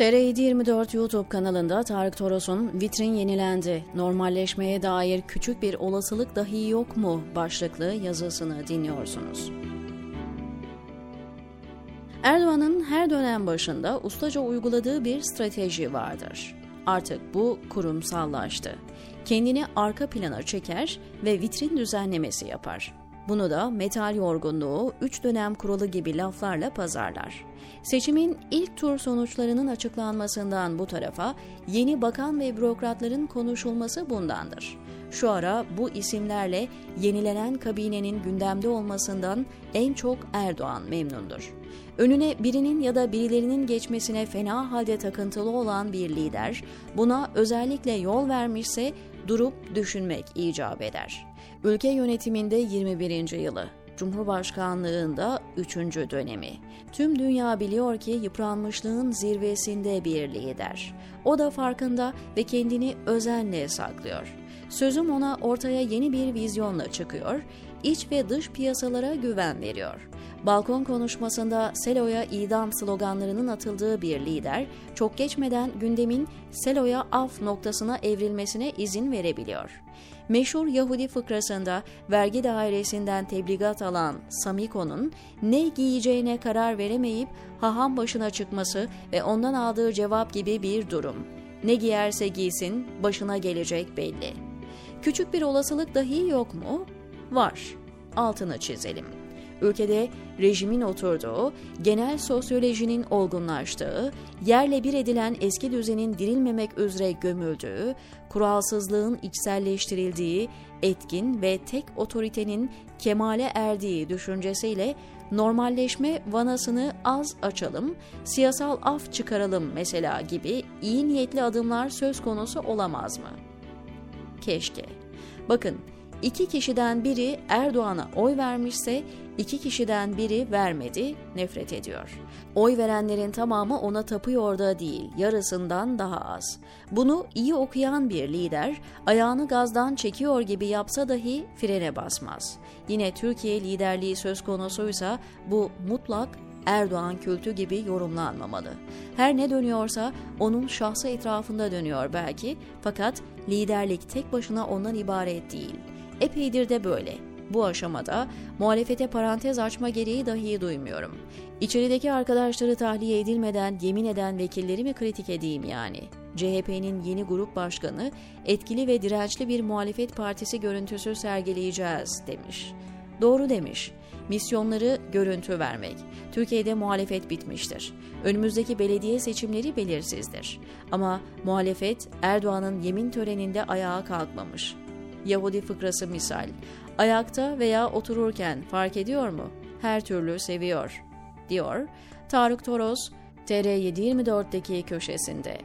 TR724 YouTube kanalında Tarık Toros'un Vitrin yenilendi, normalleşmeye dair küçük bir olasılık dahi yok mu başlıklı yazısını dinliyorsunuz. Erdoğan'ın her dönem başında ustaca uyguladığı bir strateji vardır. Artık bu kurumsallaştı. Kendini arka plana çeker ve vitrin düzenlemesi yapar. Bunu da metal yorgunluğu, üç dönem kuralı gibi laflarla pazarlar. Seçimin ilk tur sonuçlarının açıklanmasından bu tarafa yeni bakan ve bürokratların konuşulması bundandır. Şu ara bu isimlerle yenilenen kabinenin gündemde olmasından en çok Erdoğan memnundur. Önüne birinin ya da birilerinin geçmesine fena halde takıntılı olan bir lider, buna özellikle yol vermişse durup düşünmek icap eder. Ülke yönetiminde 21. yılı, Cumhurbaşkanlığında 3. dönemi. Tüm dünya biliyor ki yıpranmışlığın zirvesinde bir lider. O da farkında ve kendini özenle saklıyor. Sözüm ona ortaya yeni bir vizyonla çıkıyor, iç ve dış piyasalara güven veriyor. Balkon konuşmasında Selo'ya idam sloganlarının atıldığı bir lider, çok geçmeden gündemin Selo'ya af noktasına evrilmesine izin verebiliyor. Meşhur Yahudi fıkrasında vergi dairesinden tebligat alan Samiko'nun ne giyeceğine karar veremeyip haham başına çıkması ve ondan aldığı cevap gibi bir durum. Ne giyerse giysin başına gelecek belli. Küçük bir olasılık dahi yok mu? Var. Altını çizelim ülkede rejimin oturduğu, genel sosyolojinin olgunlaştığı, yerle bir edilen eski düzenin dirilmemek üzere gömüldüğü, kuralsızlığın içselleştirildiği, etkin ve tek otoritenin kemale erdiği düşüncesiyle normalleşme vanasını az açalım, siyasal af çıkaralım mesela gibi iyi niyetli adımlar söz konusu olamaz mı? Keşke. Bakın, İki kişiden biri Erdoğan'a oy vermişse iki kişiden biri vermedi, nefret ediyor. Oy verenlerin tamamı ona tapıyor da değil, yarısından daha az. Bunu iyi okuyan bir lider ayağını gazdan çekiyor gibi yapsa dahi frene basmaz. Yine Türkiye liderliği söz konusuysa bu mutlak Erdoğan kültü gibi yorumlanmamalı. Her ne dönüyorsa onun şahsı etrafında dönüyor belki fakat liderlik tek başına ondan ibaret değil. Epeydir de böyle. Bu aşamada muhalefete parantez açma gereği dahi duymuyorum. İçerideki arkadaşları tahliye edilmeden yemin eden vekilleri mi kritik edeyim yani? CHP'nin yeni grup başkanı etkili ve dirençli bir muhalefet partisi görüntüsü sergileyeceğiz demiş. Doğru demiş. Misyonları görüntü vermek. Türkiye'de muhalefet bitmiştir. Önümüzdeki belediye seçimleri belirsizdir. Ama muhalefet Erdoğan'ın yemin töreninde ayağa kalkmamış. Yahudi fıkrası misal. Ayakta veya otururken fark ediyor mu? Her türlü seviyor, diyor Tarık Toros TR724'deki köşesinde.